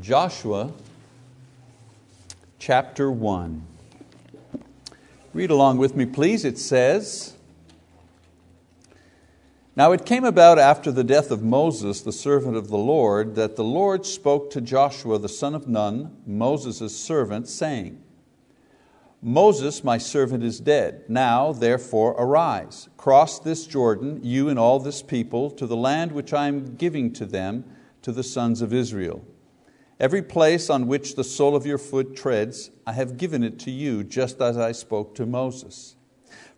Joshua chapter 1. Read along with me, please. It says, Now it came about after the death of Moses, the servant of the Lord, that the Lord spoke to Joshua the son of Nun, Moses' servant, saying, Moses, my servant, is dead. Now, therefore, arise, cross this Jordan, you and all this people, to the land which I am giving to them, to the sons of Israel. Every place on which the sole of your foot treads, I have given it to you, just as I spoke to Moses.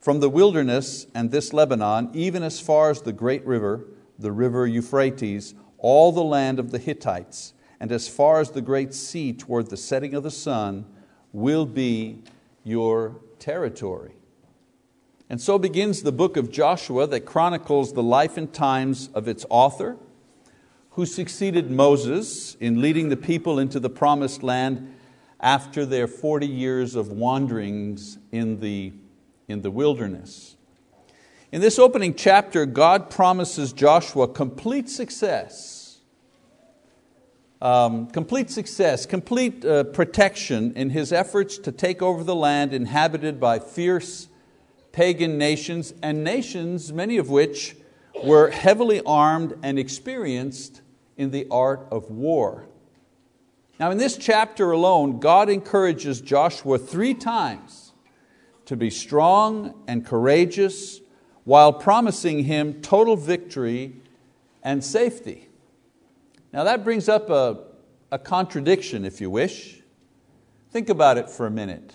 From the wilderness and this Lebanon, even as far as the great river, the river Euphrates, all the land of the Hittites, and as far as the great sea toward the setting of the sun, will be your territory. And so begins the book of Joshua that chronicles the life and times of its author, who succeeded Moses in leading the people into the promised land after their 40 years of wanderings in the, in the wilderness. In this opening chapter, God promises Joshua complete success um, complete success, complete uh, protection in his efforts to take over the land inhabited by fierce pagan nations and nations, many of which were heavily armed and experienced in the art of war. Now, in this chapter alone, God encourages Joshua three times to be strong and courageous while promising him total victory and safety. Now that brings up a, a contradiction, if you wish. Think about it for a minute.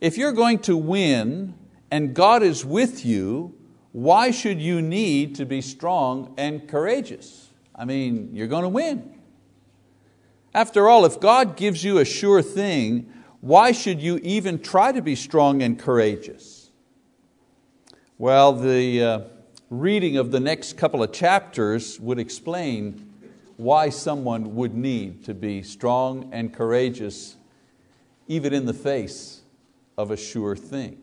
If you're going to win and God is with you, why should you need to be strong and courageous? I mean, you're going to win. After all, if God gives you a sure thing, why should you even try to be strong and courageous? Well, the uh, reading of the next couple of chapters would explain why someone would need to be strong and courageous even in the face of a sure thing.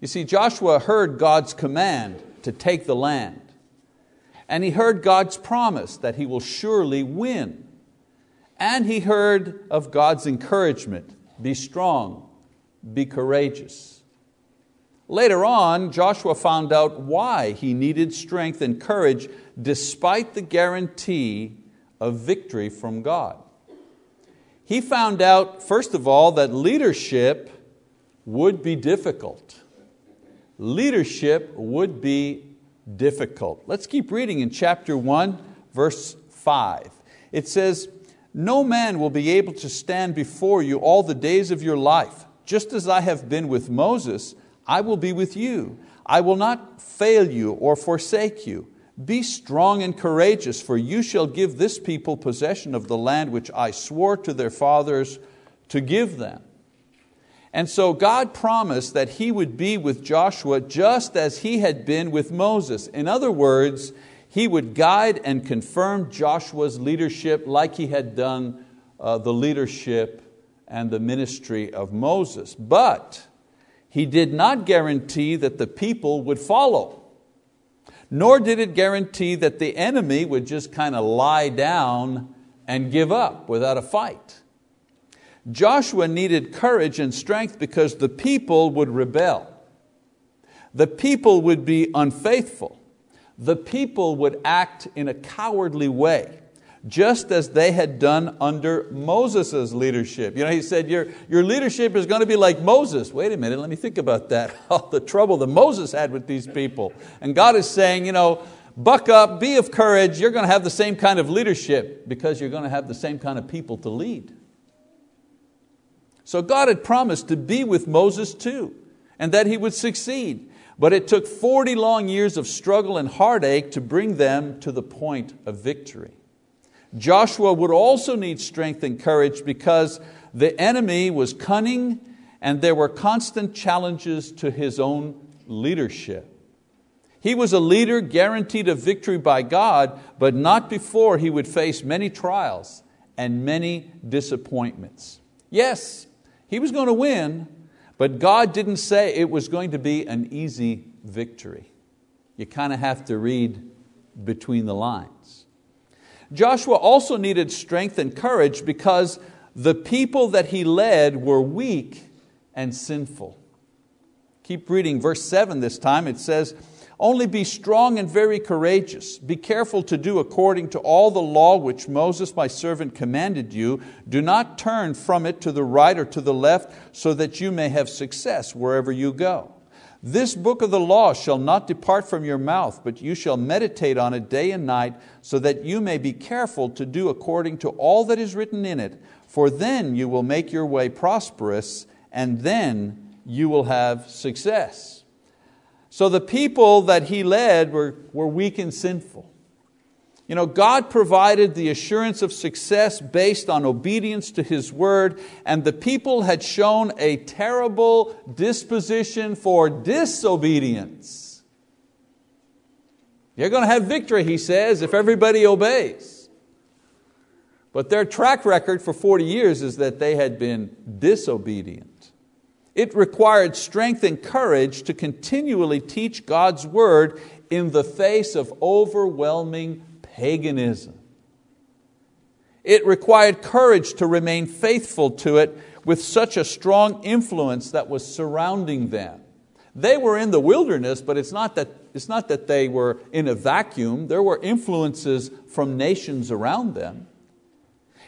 You see, Joshua heard God's command to take the land, and he heard God's promise that he will surely win. And he heard of God's encouragement be strong, be courageous. Later on, Joshua found out why he needed strength and courage despite the guarantee of victory from God. He found out, first of all, that leadership would be difficult. Leadership would be difficult. Let's keep reading in chapter 1, verse 5. It says, No man will be able to stand before you all the days of your life. Just as I have been with Moses, I will be with you. I will not fail you or forsake you. Be strong and courageous, for you shall give this people possession of the land which I swore to their fathers to give them. And so God promised that He would be with Joshua just as He had been with Moses. In other words, He would guide and confirm Joshua's leadership like He had done uh, the leadership and the ministry of Moses. But He did not guarantee that the people would follow nor did it guarantee that the enemy would just kind of lie down and give up without a fight. Joshua needed courage and strength because the people would rebel. The people would be unfaithful. The people would act in a cowardly way just as they had done under Moses' leadership. You know, he said, your, your leadership is going to be like Moses. Wait a minute, let me think about that. All the trouble that Moses had with these people. And God is saying, you know, buck up, be of courage, you're going to have the same kind of leadership because you're going to have the same kind of people to lead. So God had promised to be with Moses too, and that he would succeed. But it took 40 long years of struggle and heartache to bring them to the point of victory. Joshua would also need strength and courage because the enemy was cunning and there were constant challenges to his own leadership. He was a leader guaranteed a victory by God, but not before he would face many trials and many disappointments. Yes, he was going to win, but God didn't say it was going to be an easy victory. You kind of have to read between the lines. Joshua also needed strength and courage because the people that he led were weak and sinful. Keep reading verse 7 this time. It says, Only be strong and very courageous. Be careful to do according to all the law which Moses my servant commanded you. Do not turn from it to the right or to the left, so that you may have success wherever you go. This book of the law shall not depart from your mouth, but you shall meditate on it day and night, so that you may be careful to do according to all that is written in it. For then you will make your way prosperous, and then you will have success. So the people that he led were, were weak and sinful. You know, God provided the assurance of success based on obedience to His word, and the people had shown a terrible disposition for disobedience. You're going to have victory, he says, if everybody obeys. But their track record for 40 years is that they had been disobedient. It required strength and courage to continually teach God's word in the face of overwhelming paganism. It required courage to remain faithful to it with such a strong influence that was surrounding them. They were in the wilderness, but it's not, that, it's not that they were in a vacuum. There were influences from nations around them.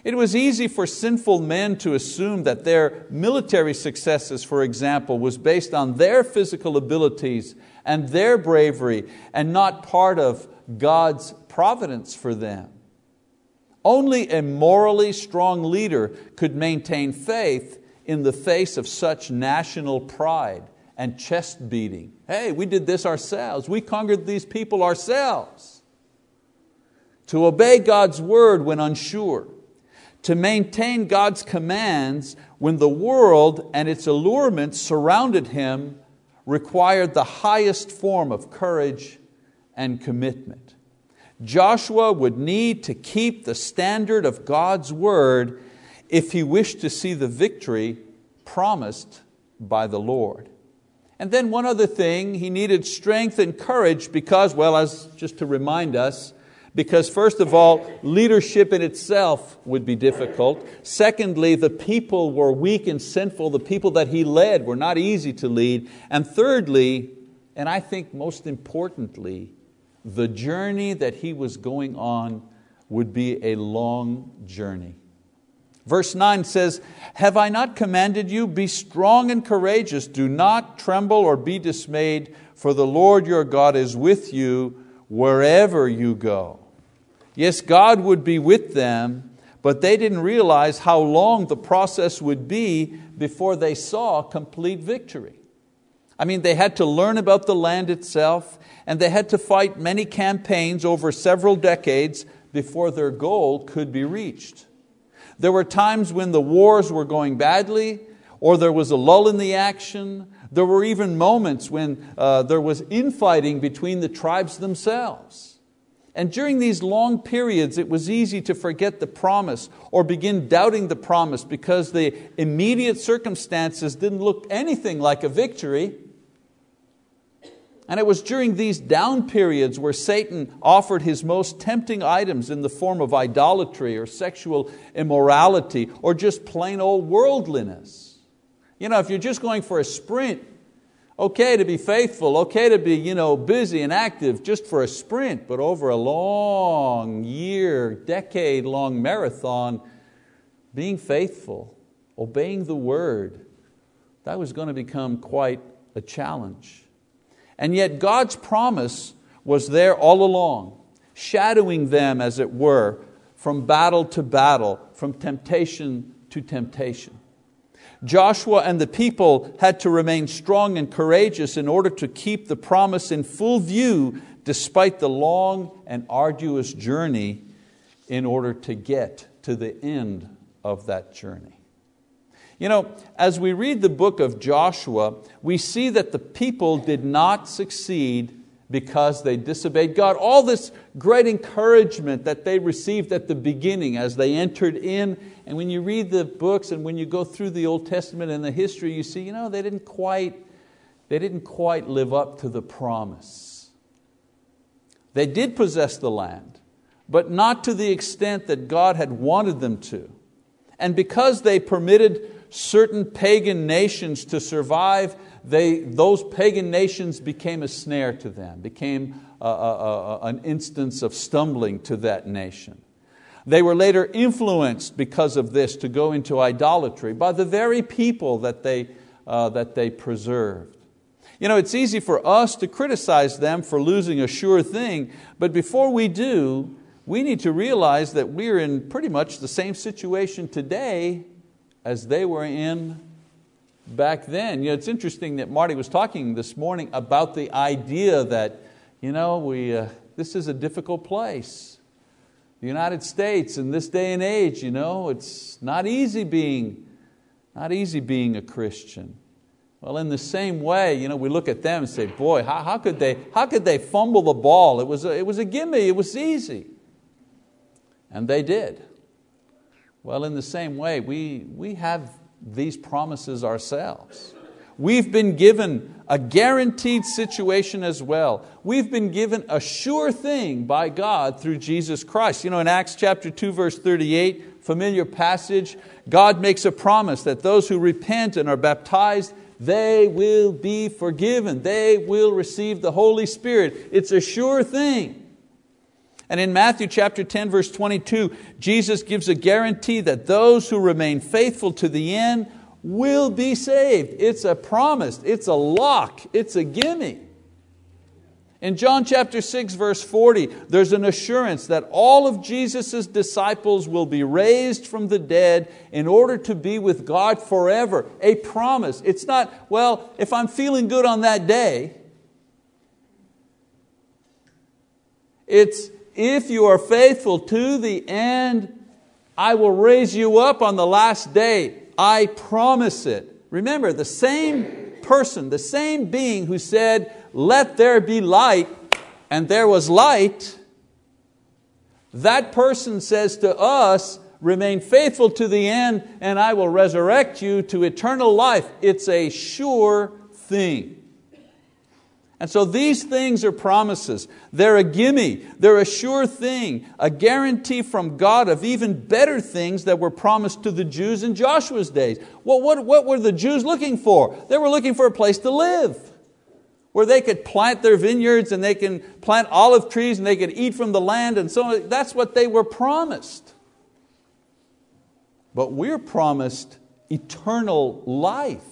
It was easy for sinful men to assume that their military successes, for example, was based on their physical abilities and their bravery and not part of God's providence for them. Only a morally strong leader could maintain faith in the face of such national pride and chest beating. Hey, we did this ourselves. We conquered these people ourselves. To obey God's word when unsure, to maintain God's commands when the world and its allurements surrounded him required the highest form of courage and commitment. Joshua would need to keep the standard of God's word if he wished to see the victory promised by the Lord. And then one other thing, he needed strength and courage because, well, as just to remind us, because first of all, leadership in itself would be difficult. Secondly, the people were weak and sinful. The people that he led were not easy to lead. And thirdly, and I think most importantly, the journey that he was going on would be a long journey. Verse 9 says, Have I not commanded you? Be strong and courageous. Do not tremble or be dismayed, for the Lord your God is with you wherever you go. Yes, God would be with them, but they didn't realize how long the process would be before they saw complete victory. I mean, they had to learn about the land itself, and they had to fight many campaigns over several decades before their goal could be reached. There were times when the wars were going badly, or there was a lull in the action. There were even moments when uh, there was infighting between the tribes themselves. And during these long periods, it was easy to forget the promise or begin doubting the promise because the immediate circumstances didn't look anything like a victory. And it was during these down periods where Satan offered his most tempting items in the form of idolatry or sexual immorality or just plain old worldliness. You know, if you're just going for a sprint, okay to be faithful, okay to be you know, busy and active just for a sprint, but over a long year, decade long marathon, being faithful, obeying the word, that was going to become quite a challenge. And yet God's promise was there all along, shadowing them, as it were, from battle to battle, from temptation to temptation. Joshua and the people had to remain strong and courageous in order to keep the promise in full view despite the long and arduous journey in order to get to the end of that journey. You know, as we read the book of Joshua, we see that the people did not succeed because they disobeyed God. All this great encouragement that they received at the beginning as they entered in, and when you read the books and when you go through the Old Testament and the history, you see, you know, they didn't quite, they didn't quite live up to the promise. They did possess the land, but not to the extent that God had wanted them to. And because they permitted certain pagan nations to survive, they, those pagan nations became a snare to them, became a, a, a, an instance of stumbling to that nation. They were later influenced because of this to go into idolatry by the very people that they, uh, that they preserved. You know, it's easy for us to criticize them for losing a sure thing, but before we do, we need to realize that we're in pretty much the same situation today as they were in back then. You know, it's interesting that Marty was talking this morning about the idea that you know, we, uh, this is a difficult place. The United States in this day and age, you know, it's not easy being, not easy being a Christian. Well, in the same way, you know, we look at them and say, boy, how, how, could, they, how could they fumble the ball? It was, a, it was a gimme, it was easy. And they did. Well, in the same way, we, we have these promises ourselves. We've been given a guaranteed situation as well. We've been given a sure thing by God through Jesus Christ. You know, in Acts chapter 2, verse 38, familiar passage, God makes a promise that those who repent and are baptized, they will be forgiven. They will receive the Holy Spirit. It's a sure thing. And in Matthew chapter 10, verse 22, Jesus gives a guarantee that those who remain faithful to the end will be saved. It's a promise, it's a lock, it's a gimme. In John chapter 6, verse 40, there's an assurance that all of Jesus' disciples will be raised from the dead in order to be with God forever. A promise. It's not, well, if I'm feeling good on that day. It's, if you are faithful to the end, I will raise you up on the last day. I promise it. Remember, the same person, the same being who said, Let there be light, and there was light, that person says to us, Remain faithful to the end, and I will resurrect you to eternal life. It's a sure thing. And so these things are promises. They're a gimme, they're a sure thing, a guarantee from God of even better things that were promised to the Jews in Joshua's days. Well, what, what were the Jews looking for? They were looking for a place to live where they could plant their vineyards and they can plant olive trees and they could eat from the land and so on. That's what they were promised. But we're promised eternal life.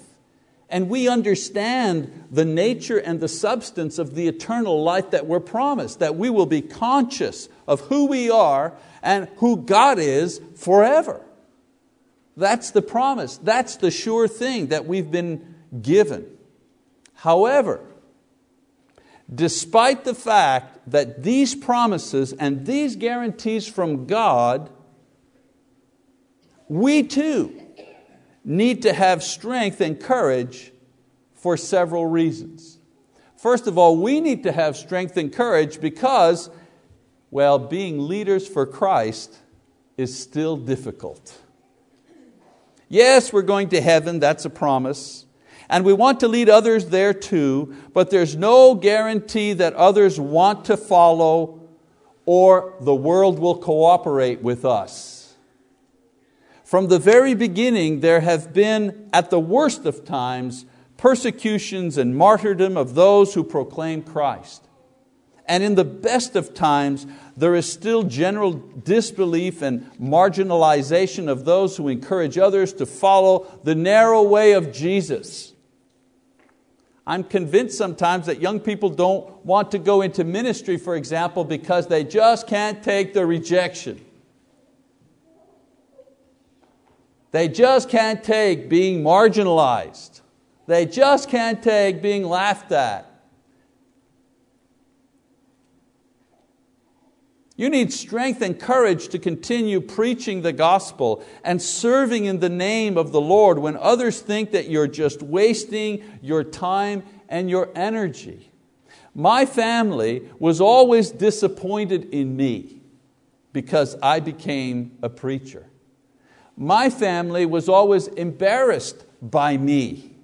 And we understand the nature and the substance of the eternal life that we're promised, that we will be conscious of who we are and who God is forever. That's the promise, that's the sure thing that we've been given. However, despite the fact that these promises and these guarantees from God, we too need to have strength and courage for several reasons. First of all, we need to have strength and courage because, well, being leaders for Christ is still difficult. Yes, we're going to heaven, that's a promise. And we want to lead others there too, but there's no guarantee that others want to follow or the world will cooperate with us. From the very beginning, there have been, at the worst of times, persecutions and martyrdom of those who proclaim Christ. And in the best of times, there is still general disbelief and marginalization of those who encourage others to follow the narrow way of Jesus. I'm convinced sometimes that young people don't want to go into ministry, for example, because they just can't take the rejection. They just can't take being marginalized. They just can't take being laughed at. You need strength and courage to continue preaching the gospel and serving in the name of the Lord when others think that you're just wasting your time and your energy. My family was always disappointed in me because I became a preacher my family was always embarrassed by me.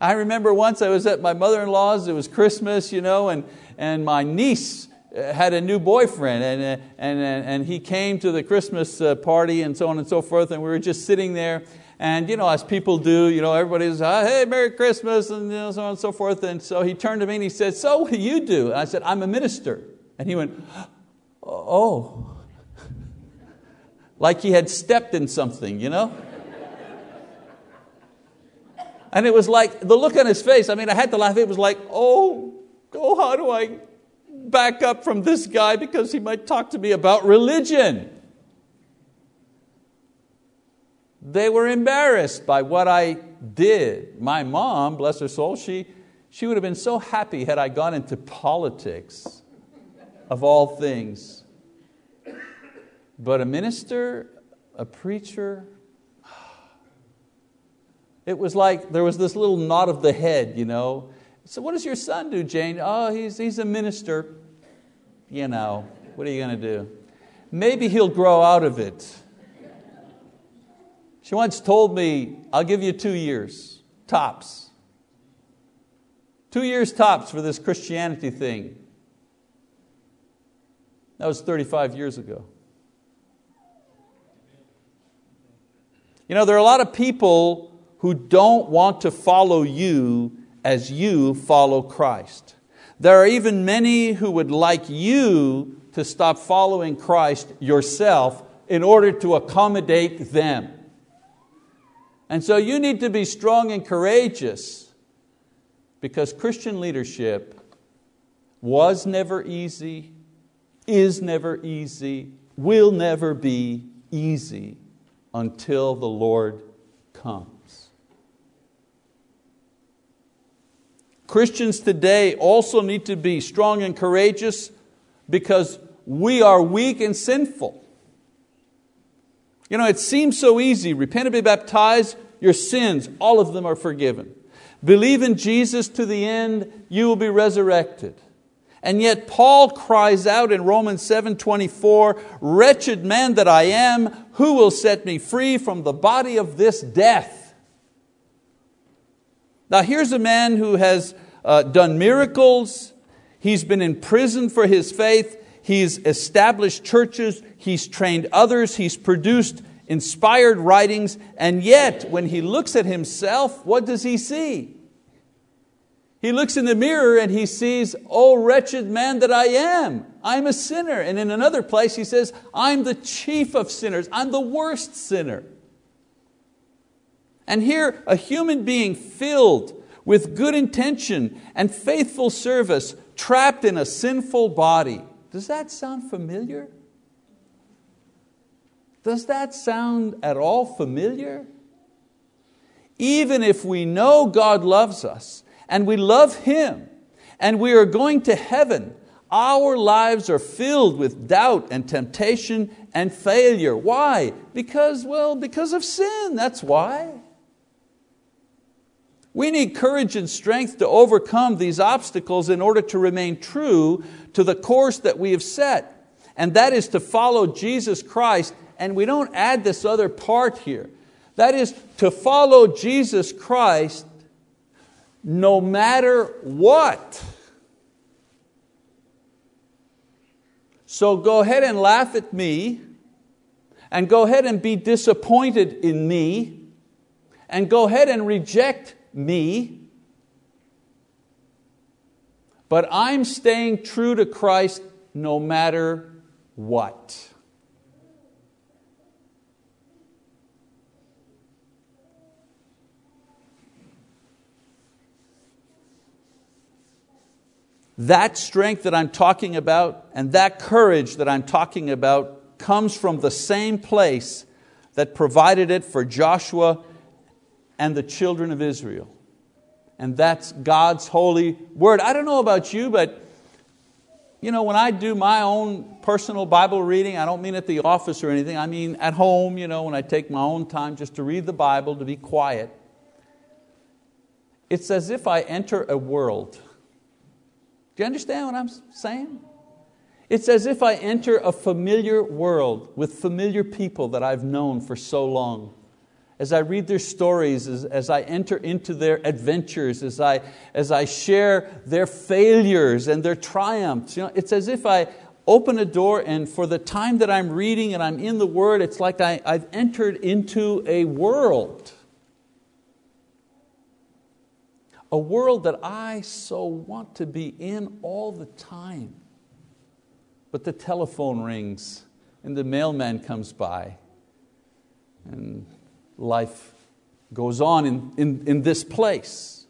I remember once I was at my mother-in-law's, it was Christmas, you know, and, and my niece uh, had a new boyfriend and, uh, and, uh, and he came to the Christmas uh, party and so on and so forth and we were just sitting there and you know, as people do, you know, everybody's, oh, ah, hey, Merry Christmas and you know, so on and so forth. And so he turned to me and he said, so what do you do? And I said, I'm a minister. And he went, oh. Like he had stepped in something, you know? And it was like, the look on his face, I mean, I had to laugh. It was like, oh, oh, how do I back up from this guy because he might talk to me about religion? They were embarrassed by what I did. My mom, bless her soul, she, she would have been so happy had I gone into politics, of all things. But a minister, a preacher, it was like there was this little nod of the head, you know. So, what does your son do, Jane? Oh, he's, he's a minister. You know, what are you going to do? Maybe he'll grow out of it. She once told me, I'll give you two years, tops. Two years tops for this Christianity thing. That was 35 years ago. You know, there are a lot of people who don't want to follow you as you follow Christ. There are even many who would like you to stop following Christ yourself in order to accommodate them. And so you need to be strong and courageous because Christian leadership was never easy, is never easy, will never be easy until the Lord comes. Christians today also need to be strong and courageous because we are weak and sinful. You know, it seems so easy. Repent and be baptized, your sins, all of them are forgiven. Believe in Jesus to the end, you will be resurrected. And yet Paul cries out in Romans 7:24, "Wretched man that I am, who will set me free from the body of this death?" Now here's a man who has uh, done miracles, he's been in prison for his faith, he's established churches, he's trained others, he's produced inspired writings, and yet when he looks at himself, what does he see? He looks in the mirror and he sees, Oh, wretched man that I am, I'm a sinner. And in another place he says, I'm the chief of sinners, I'm the worst sinner. And here, a human being filled with good intention and faithful service, trapped in a sinful body. Does that sound familiar? Does that sound at all familiar? Even if we know God loves us and we love Him and we are going to heaven, our lives are filled with doubt and temptation and failure. Why? Because, well, because of sin, that's why. We need courage and strength to overcome these obstacles in order to remain true to the course that we have set, and that is to follow Jesus Christ, and we don't add this other part here. That is to follow Jesus Christ no matter what. So go ahead and laugh at me, and go ahead and be disappointed in me, and go ahead and reject me. But I'm staying true to Christ no matter what. That strength that I'm talking about and that courage that I'm talking about comes from the same place that provided it for Joshua and the children of Israel. And that's God's holy word. I don't know about you, but you know, when I do my own personal Bible reading, I don't mean at the office or anything, I mean at home, you know, when I take my own time just to read the Bible, to be quiet. It's as if I enter a world do you understand what I'm saying? It's as if I enter a familiar world with familiar people that I've known for so long. as I read their stories, as, as I enter into their adventures, as I, as I share their failures and their triumphs. You know, it's as if I open a door and for the time that I'm reading and I'm in the Word, it's like I, I've entered into a world. A world that I so want to be in all the time. But the telephone rings and the mailman comes by and life goes on in, in, in this place.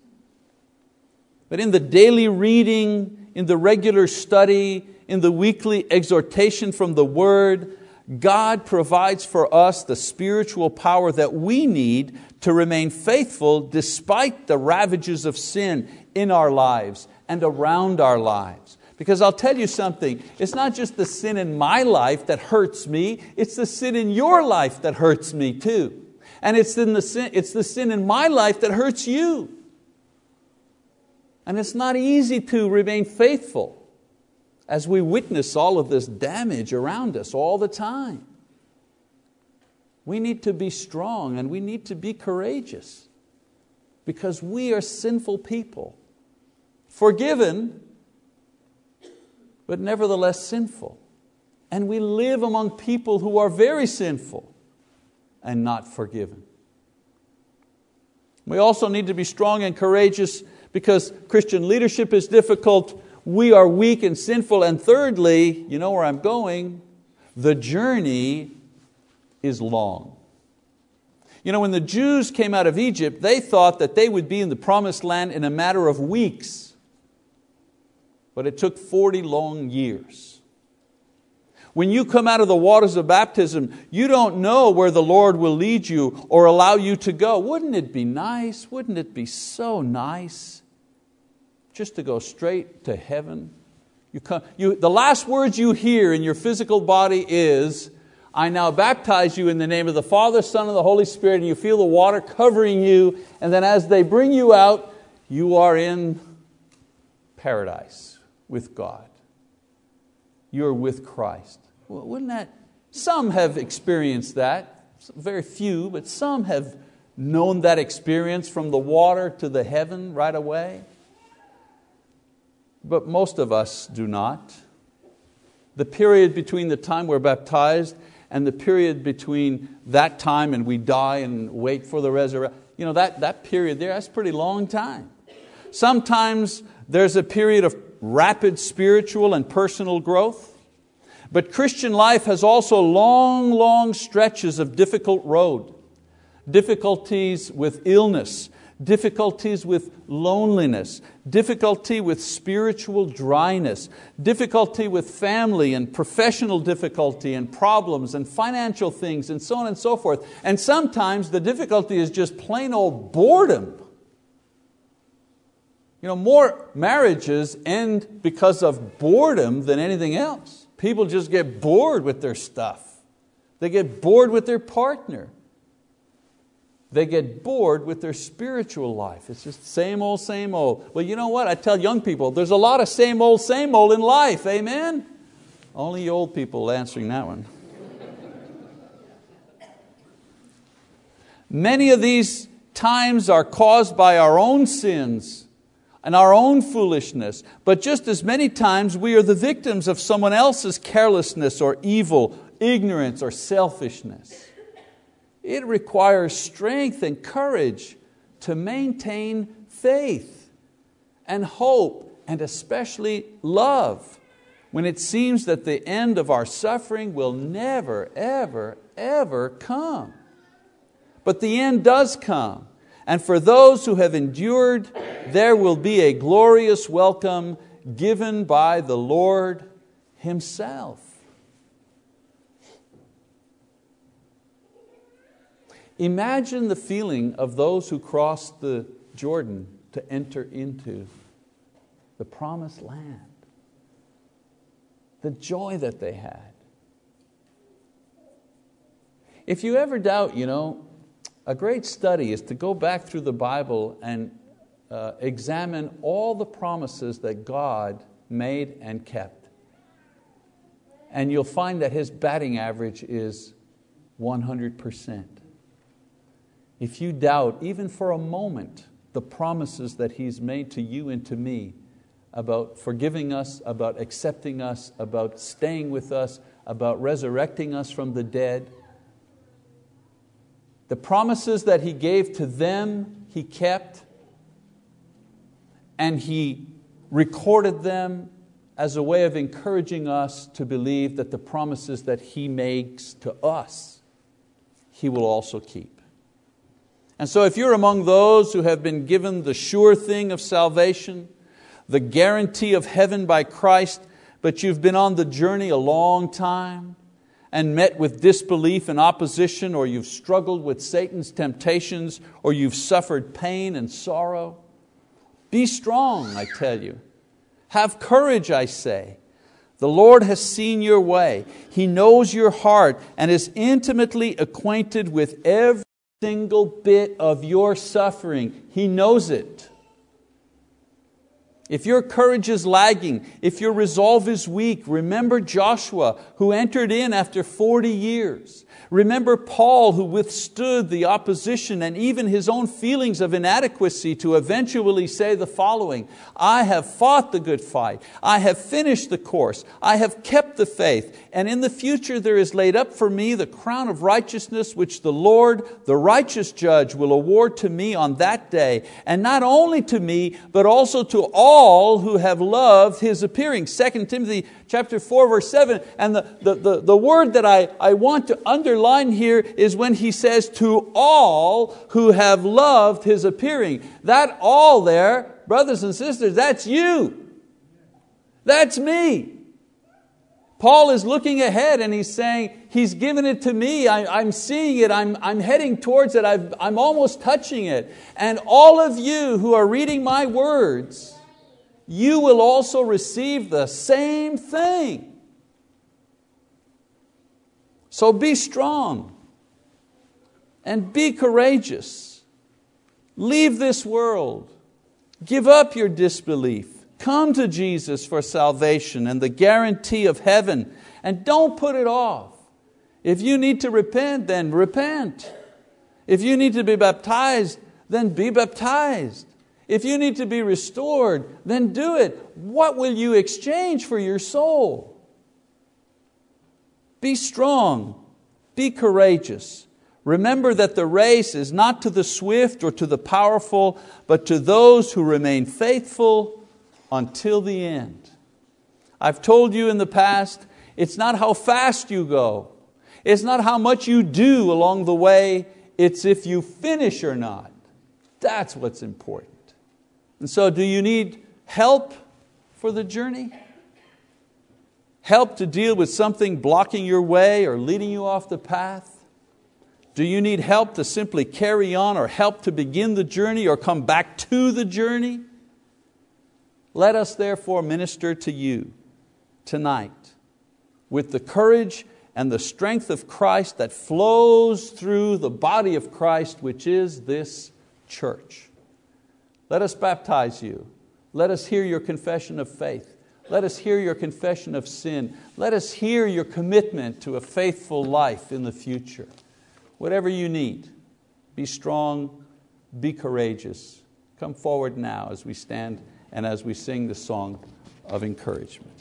But in the daily reading, in the regular study, in the weekly exhortation from the Word, God provides for us the spiritual power that we need to remain faithful despite the ravages of sin in our lives and around our lives. Because I'll tell you something, it's not just the sin in my life that hurts me, it's the sin in your life that hurts me too. And it's, in the sin, it's the sin in my life that hurts you. And it's not easy to remain faithful as we witness all of this damage around us all the time. We need to be strong and we need to be courageous because we are sinful people, forgiven, but nevertheless sinful. And we live among people who are very sinful and not forgiven. We also need to be strong and courageous because Christian leadership is difficult, we are weak and sinful, and thirdly, you know where I'm going, the journey is long. You know, when the Jews came out of Egypt, they thought that they would be in the promised land in a matter of weeks, but it took 40 long years. When you come out of the waters of baptism, you don't know where the Lord will lead you or allow you to go. Wouldn't it be nice? Wouldn't it be so nice just to go straight to heaven? You come, you, the last words you hear in your physical body is, I now baptize you in the name of the Father, Son, and the Holy Spirit, and you feel the water covering you, and then as they bring you out, you are in paradise with God. You're with Christ. Well, wouldn't that, some have experienced that, very few, but some have known that experience from the water to the heaven right away. But most of us do not. The period between the time we're baptized and the period between that time and we die and wait for the resurrection, you know, that, that period there, that's a pretty long time. Sometimes there's a period of rapid spiritual and personal growth. But Christian life has also long, long stretches of difficult road, difficulties with illness, difficulties with loneliness, difficulty with spiritual dryness, difficulty with family and professional difficulty and problems and financial things and so on and so forth. And sometimes the difficulty is just plain old boredom. You know, more marriages end because of boredom than anything else. People just get bored with their stuff. They get bored with their partner. They get bored with their spiritual life. It's just same old, same old. Well, you know what? I tell young people, there's a lot of same old, same old in life. Amen? Only old people answering that one. Many of these times are caused by our own sins and our own foolishness, but just as many times we are the victims of someone else's carelessness or evil, ignorance or selfishness. It requires strength and courage to maintain faith and hope and especially love when it seems that the end of our suffering will never, ever, ever come. But the end does come. And for those who have endured, there will be a glorious welcome given by the Lord Himself. Imagine the feeling of those who crossed the Jordan to enter into the promised land. The joy that they had. If you ever doubt, you know, a great study is to go back through the Bible and uh, examine all the promises that God made and kept. And you'll find that His batting average is 100%. If you doubt, even for a moment, the promises that He's made to you and to me about forgiving us, about accepting us, about staying with us, about resurrecting us from the dead, the promises that He gave to them, He kept, and He recorded them as a way of encouraging us to believe that the promises that He makes to us, He will also keep. And so, if you're among those who have been given the sure thing of salvation, the guarantee of heaven by Christ, but you've been on the journey a long time and met with disbelief and opposition, or you've struggled with Satan's temptations, or you've suffered pain and sorrow, be strong, I tell you. Have courage, I say. The Lord has seen your way. He knows your heart and is intimately acquainted with every single bit of your suffering. He knows it. If your courage is lagging, if your resolve is weak, remember Joshua who entered in after 40 years. Remember Paul who withstood the opposition and even his own feelings of inadequacy to eventually say the following I have fought the good fight, I have finished the course, I have kept the faith, and in the future there is laid up for me the crown of righteousness which the Lord, the righteous judge, will award to me on that day, and not only to me, but also to all who have loved His appearing. 2 Timothy chapter 4, verse 7. And the, the, the, the word that I, I want to underline here is when he says, to all who have loved his appearing. That all there, brothers and sisters, that's you. That's me. Paul is looking ahead and he's saying, He's given it to me. I, am seeing it. I'm, I'm heading towards it. i I'm almost touching it. And all of you who are reading my words, you will also receive the same thing. So be strong and be courageous. Leave this world. Give up your disbelief. Come to Jesus for salvation and the guarantee of heaven, and don't put it off. If you need to repent, then repent. If you need to be baptized, then be baptized. If you need to be restored, then do it. What will you exchange for your soul? Be strong, be courageous. Remember that the race is not to the swift or to the powerful, but to those who remain faithful until the end. I've told you in the past, it's not how fast you go, it's not how much you do along the way, it's if you finish or not. That's what's important. And so, do you need help for the journey? Help to deal with something blocking your way or leading you off the path? Do you need help to simply carry on or help to begin the journey or come back to the journey? Let us therefore minister to you tonight with the courage and the strength of Christ that flows through the body of Christ, which is this church. Let us baptize you. Let us hear your confession of faith. Let us hear your confession of sin. Let us hear your commitment to a faithful life in the future. Whatever you need, be strong, be courageous. Come forward now as we stand and as we sing the song of encouragement.